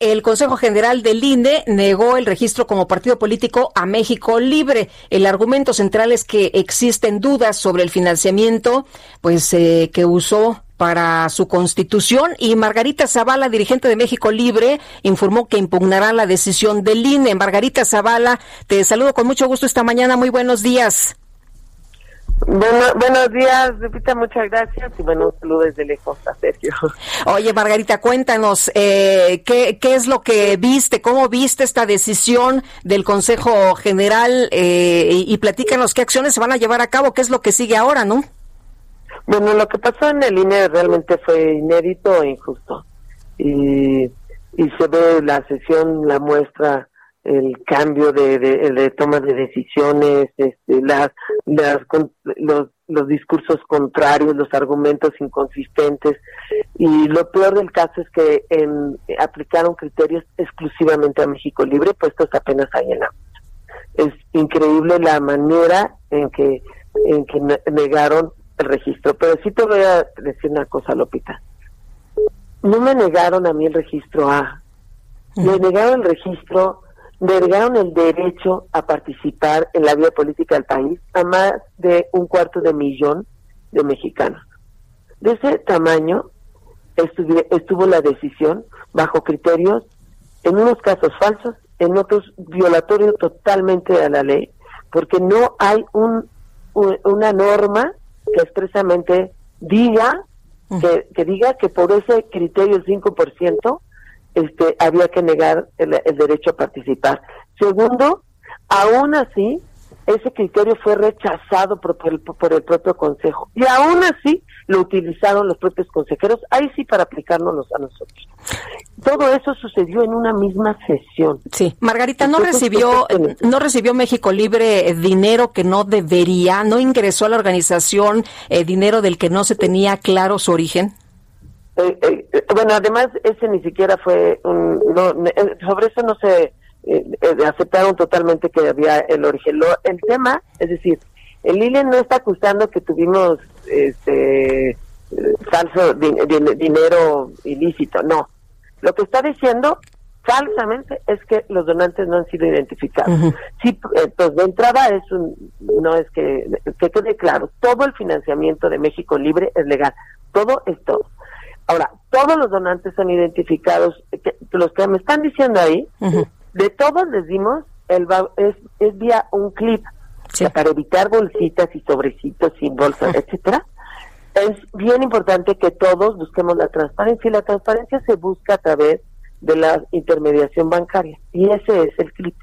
El Consejo General del INE negó el registro como partido político a México Libre. El argumento central es que existen dudas sobre el financiamiento, pues eh, que usó para su constitución y Margarita Zavala, dirigente de México Libre, informó que impugnará la decisión del INE. Margarita Zavala, te saludo con mucho gusto esta mañana. Muy buenos días. Bueno, buenos días, Lupita, muchas gracias y bueno, saludos desde lejos a Sergio. Oye, Margarita, cuéntanos, eh, ¿qué, ¿qué es lo que viste? ¿Cómo viste esta decisión del Consejo General? Eh, y, y platícanos qué acciones se van a llevar a cabo, qué es lo que sigue ahora, ¿no? Bueno, lo que pasó en el INE realmente fue inédito e injusto. Y, y se ve la sesión, la muestra el cambio de, de, toma de decisiones, este, las, las, los, los discursos contrarios, los argumentos inconsistentes. Y lo peor del caso es que en, aplicaron criterios exclusivamente a México Libre, puestos apenas ahí en la Es increíble la manera en que, en que negaron el registro. Pero sí te voy a decir una cosa, Lopita. No me negaron a mí el registro A. Me negaron el registro negaron el derecho a participar en la vida política del país a más de un cuarto de millón de mexicanos. De ese tamaño estuvo, estuvo la decisión bajo criterios, en unos casos falsos, en otros violatorios totalmente a la ley, porque no hay un, una norma que expresamente diga que, que diga que por ese criterio el 5% este, había que negar el, derecho a participar. Segundo, aún así, ese criterio fue rechazado por, el, por el propio Consejo. Y aún así lo utilizaron los propios consejeros, ahí sí para aplicárnoslos a nosotros. Todo eso sucedió en una misma sesión. Sí, Margarita, ¿no recibió, no recibió México Libre eh, dinero que no debería? ¿No ingresó a la organización eh, dinero del que no se tenía claro su origen? Eh, eh, bueno, además ese ni siquiera fue un, no, eh, sobre eso no se aceptaron totalmente que había el origen. el tema, es decir, el ILE no está acusando que tuvimos este falso dinero ilícito, no. Lo que está diciendo falsamente es que los donantes no han sido identificados. Sí, pues de entrada es un, no es que, que quede claro, todo el financiamiento de México Libre es legal, todo es todo. Ahora, todos los donantes son identificados, los que me están diciendo ahí, de todos les dimos, el, es, es vía un clip, para evitar bolsitas y sobrecitos y bolsas, etcétera. Es bien importante que todos busquemos la transparencia y la transparencia se busca a través de la intermediación bancaria y ese es el clip.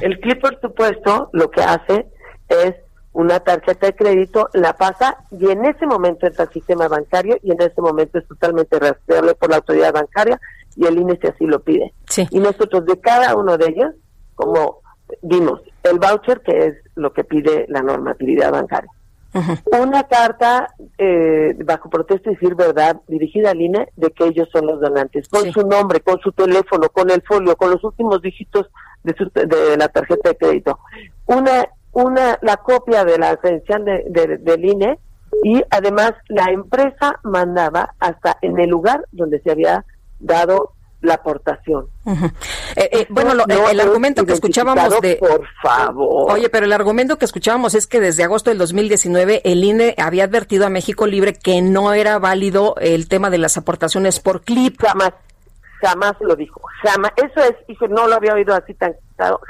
El clip, por supuesto, lo que hace es una tarjeta de crédito, la pasa y en ese momento entra al sistema bancario y en ese momento es totalmente rastreable por la autoridad bancaria y el INE si así lo pide. Y nosotros de cada uno de ellos, como vimos, el voucher que es lo que pide la normatividad bancaria. Una carta eh, bajo protesta y decir verdad dirigida al INE de que ellos son los donantes, con su nombre, con su teléfono, con el folio, con los últimos dígitos de, de la tarjeta de crédito. Una una la copia de la credencial de, del INE y además la empresa mandaba hasta en el lugar donde se había dado la aportación. Eh, eh, bueno, el argumento que escuchábamos de... Por favor. Oye, pero el argumento que escuchábamos es que desde agosto del 2019 el INE había advertido a México Libre que no era válido el tema de las aportaciones por clip. Jamás, jamás lo dijo. Jamás. Eso es, hijo, no lo había oído así tan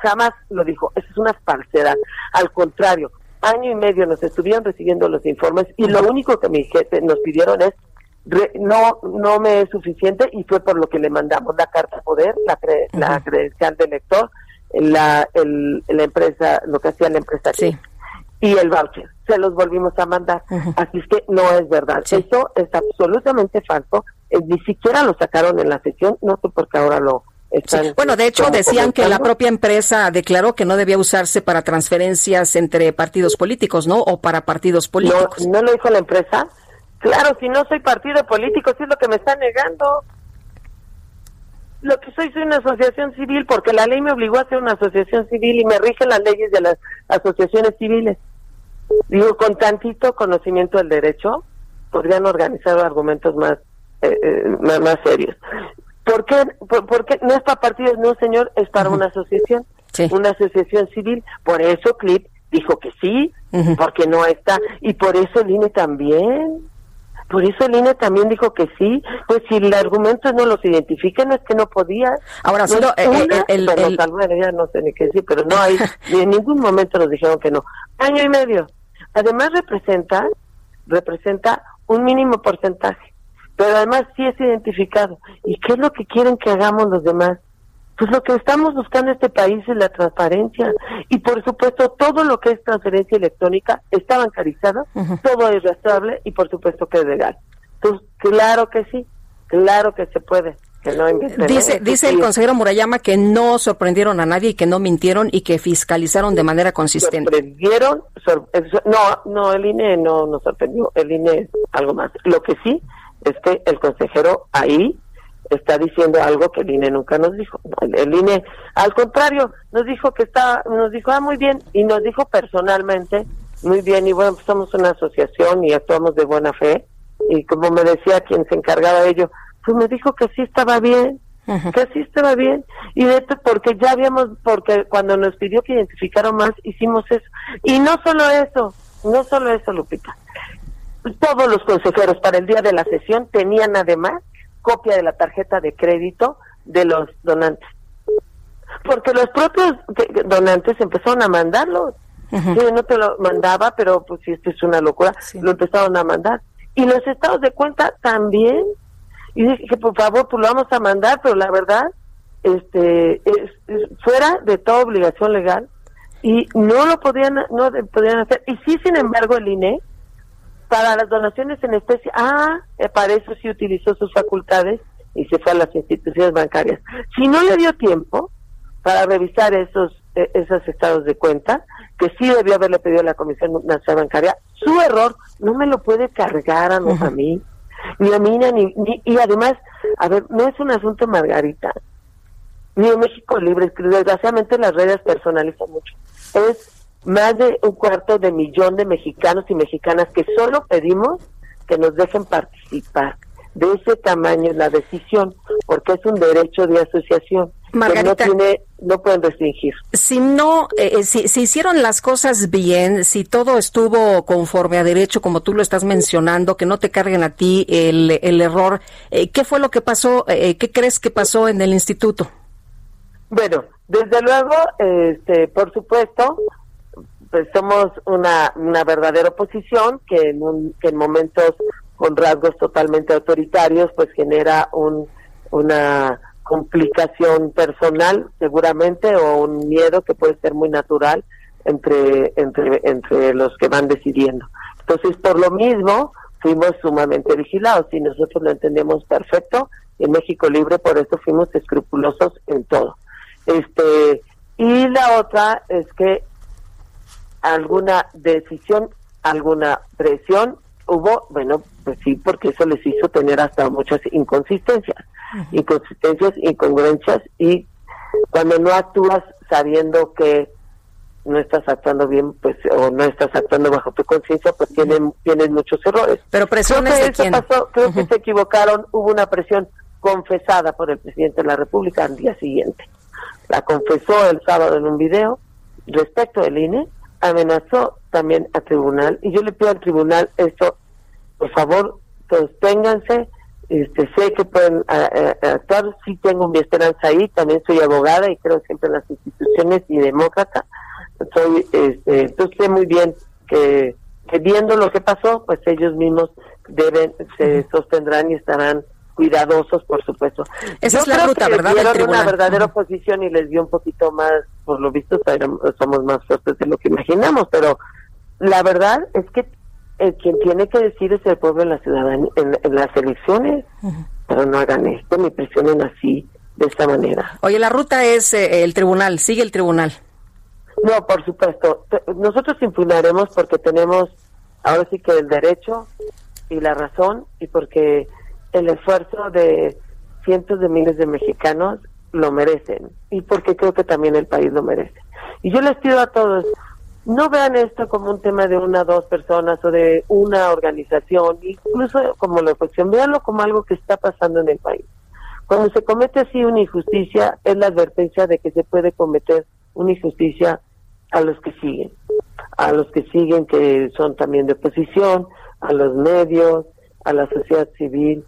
jamás lo dijo, eso es una falsedad. Al contrario, año y medio nos estuvieron recibiendo los informes y lo único que mi jefe nos pidieron es no no me es suficiente y fue por lo que le mandamos la carta poder, la, la credencial del lector, la, el, la empresa, lo que hacía la empresa y el voucher. Se los volvimos a mandar. Así es que no es verdad. Eso es absolutamente falso. Eh, ni siquiera lo sacaron en la sesión, no sé por qué ahora lo, Bueno, de hecho decían que la propia empresa declaró que no debía usarse para transferencias entre partidos políticos, ¿no? O para partidos políticos. No, no lo dijo la empresa. Claro, si no soy partido político, si es lo que me está negando. Lo que soy, soy una asociación civil, porque la ley me obligó a ser una asociación civil y me rigen las leyes de las asociaciones civiles. Digo, con tantito conocimiento del derecho, podrían organizar argumentos más, eh, eh, más, serios. ¿Por qué? Por, No es para partidos, no, señor, es para una asociación, una asociación civil. Por eso CLIP dijo que sí, porque no está. Y por eso el INE también. Por eso el INE también dijo que sí. Pues si el argumento no los identifica, no es que no podía. Ahora, no eh, el, el, ya no sé ni qué decir, pero no hay, en ningún momento nos dijeron que no. Año y medio. Además representa, representa un mínimo porcentaje, pero además sí es identificado. ¿Y qué es lo que quieren que hagamos los demás? Pues lo que estamos buscando en este país es la transparencia. Y por supuesto, todo lo que es transferencia electrónica está bancarizado, todo es rastreable y por supuesto que es legal. Pues claro que sí, claro que se puede. Dice, dice el consejero Murayama que no sorprendieron a nadie y que no mintieron y que fiscalizaron de manera consistente. Sorprendieron, no, no, el INE no nos sorprendió, el INE es algo más. Lo que sí es que el consejero ahí está diciendo algo que el INE nunca nos dijo. El, INE, al contrario, nos dijo que está, nos dijo, ah, muy bien, y nos dijo personalmente, muy bien, y bueno, pues somos una asociación y actuamos de buena fe, y como me decía quien se encargaba de ello, pues me dijo que sí estaba bien, que sí estaba bien. Y de esto porque ya habíamos, porque cuando nos pidió que identificaron más, hicimos eso. Y no solo eso, no solo eso, Lupita. Todos los consejeros para el día de la sesión tenían además copia de la tarjeta de crédito de los donantes. Porque los propios donantes empezaron a mandarlo. Yo no te lo mandaba, pero pues si esto es una locura, lo empezaron a mandar. Y los estados de cuenta también y dije que por favor pues lo vamos a mandar pero la verdad este es, fuera de toda obligación legal y no lo podían no podían hacer y sí sin embargo el INE para las donaciones en especie. Ah eh, para eso sí utilizó sus facultades y se fue a las instituciones bancarias. Si no le dio tiempo para revisar esos eh, esos estados de cuenta que sí debió haberle pedido a la Comisión Nacional Bancaria su error no me lo puede cargar a, a mí ni a mí ni, y además, a ver, no es un asunto Margarita, ni en México Libre, desgraciadamente las redes personalizan mucho. Es más de un cuarto de millón de mexicanos y mexicanas que solo pedimos que nos dejen participar. De ese tamaño la decisión, porque es un derecho de asociación. Margarita, no, tiene, no pueden restringir. Si no, eh, eh, si, si, hicieron las cosas bien, si todo estuvo conforme a derecho, como tú lo estás mencionando, que no te carguen a ti el, el error, eh, ¿qué fue lo que pasó? ¿Qué crees que pasó en el instituto? Bueno, desde luego, este, por supuesto, pues somos una, una verdadera oposición que en, un, que en momentos con rasgos totalmente autoritarios, pues genera un, una complicación personal seguramente o un miedo que puede ser muy natural entre entre entre los que van decidiendo. Entonces, por lo mismo, fuimos sumamente vigilados y nosotros lo entendemos perfecto. En México Libre por eso fuimos escrupulosos en todo. Este y la otra es que alguna decisión, alguna presión hubo, bueno, pues sí, porque eso les hizo tener hasta muchas inconsistencias inconsistencias, incongruencias y cuando no actúas sabiendo que no estás actuando bien, pues o no estás actuando bajo tu conciencia, pues tienen tienes muchos errores. Pero presiones creo que de Pasó, creo que se equivocaron, hubo una presión confesada por el presidente de la República al día siguiente. La confesó el sábado en un video respecto del INE, amenazó también al tribunal. Y yo le pido al tribunal esto, por favor, sosténganse. Este, sé que pueden actuar, sí tengo mi esperanza ahí, también soy abogada y creo siempre en las instituciones y demócrata. Soy, este, entonces sé muy bien que, viendo lo que pasó, pues ellos mismos deben, se sostendrán y estarán cuidadosos, por supuesto. Esa es la ruta, ¿verdad? una verdadera oposición y les dio un poquito más, por lo visto, somos más fuertes de lo que imaginamos, pero la verdad es que el quien tiene que decir es el pueblo en la ciudadanía, en, las elecciones, pero no hagan esto, ni presionen así, de esta manera. Oye, la ruta es eh, el tribunal, sigue el tribunal. No, por supuesto. Nosotros impugnaremos porque tenemos ahora sí que el derecho y la razón y porque el esfuerzo de cientos de miles de mexicanos lo merecen y porque creo que también el país lo merece. Y yo les pido a todos, no vean esto como un tema de una dos personas o de una organización, incluso como la oposición, véanlo como algo que está pasando en el país. Cuando se comete así una injusticia, es la advertencia de que se puede cometer una injusticia a los que siguen, a los que siguen que son también de oposición, a los medios, a la sociedad civil.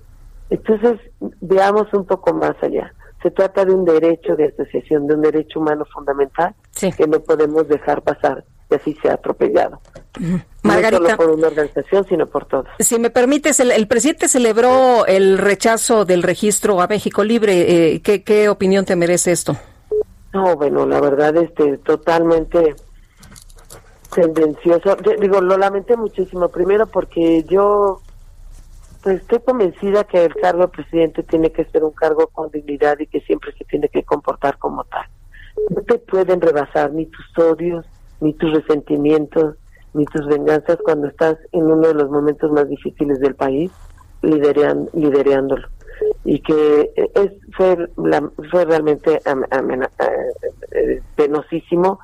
Entonces, veamos un poco más allá. Se trata de un derecho de asociación, de un derecho humano fundamental que no podemos dejar pasar que así sea atropellado. Margarita, no solo por una organización, sino por todos. Si me permites, el, presidente celebró el rechazo del registro a México Libre. Eh, ¿qué, ¿Qué opinión te merece esto? No, bueno, la verdad, este, totalmente tendencioso. Digo, lo lamenté muchísimo. Primero porque yo pues estoy convencida que el cargo de presidente tiene que ser un cargo con dignidad y que siempre se tiene que comportar como tal. No te pueden rebasar ni tus odios, ni tus resentimientos, ni tus venganzas cuando estás en uno de los momentos más difíciles del país, liderean, lidereándolo. Y que es, fue, fue realmente eh, penosísimo,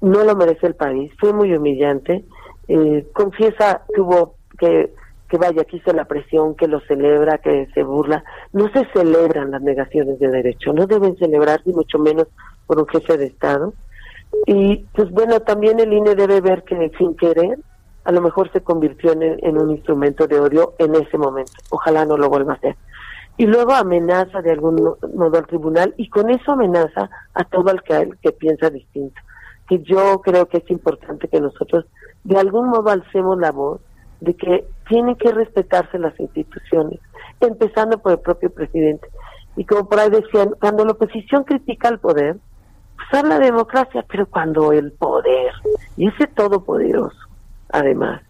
no lo merece el país, fue muy humillante. Eh, confiesa que hubo que que vaya, que hizo la presión, que lo celebra, que se burla. No se celebran las negaciones de derecho, no deben celebrar, ni mucho menos por un jefe de Estado. Y pues bueno, también el INE debe ver que sin querer, a lo mejor se convirtió en, un instrumento de odio en ese momento. Ojalá no lo vuelva a hacer. Y luego amenaza de algún modo al tribunal y con eso amenaza a todo el que, que piensa distinto. Que yo creo que es importante que nosotros de algún modo alcemos la voz de que tienen que respetarse las instituciones, empezando por el propio presidente. Y como por ahí decían, cuando la oposición critica al poder, pues habla de democracia, pero cuando el poder, y ese todopoderoso, además,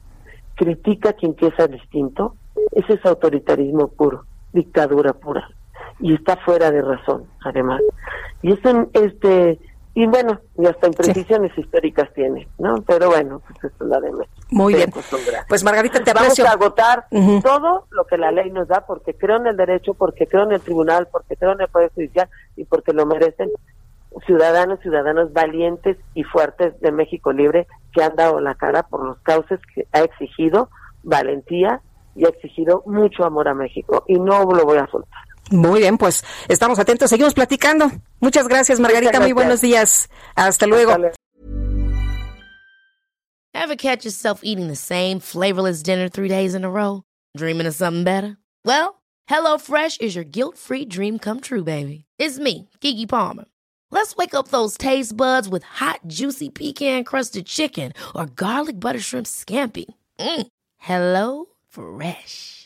critica a quien piensa distinto, ese es autoritarismo puro, dictadura pura, y está fuera de razón, además. Y eso, este, y bueno, y hasta imprecisiones históricas tiene, ¿no? Pero bueno, pues eso es la de Muy bien. Pues Margarita, te Vamos a agotar todo lo que la ley nos da porque creo en el derecho, porque creo en el tribunal, porque creo en el Poder Judicial y porque lo merecen ciudadanos, ciudadanos valientes y fuertes de México Libre que han dado la cara por los cauces que ha exigido valentía y ha exigido mucho amor a México y no lo voy a soltar. Muy bien, pues estamos atentos, seguimos platicando. Muchas gracias, Margarita. Muy buenos días. Hasta luego. Ever catch yourself eating the same flavorless dinner three days in a row? Dreaming of something better? Well, HelloFresh is your guilt-free dream come true, baby. It's me, Kiki Palmer. Let's wake up those taste buds with hot, juicy pecan-crusted chicken or garlic butter shrimp scampi. Mm. Hello Fresh.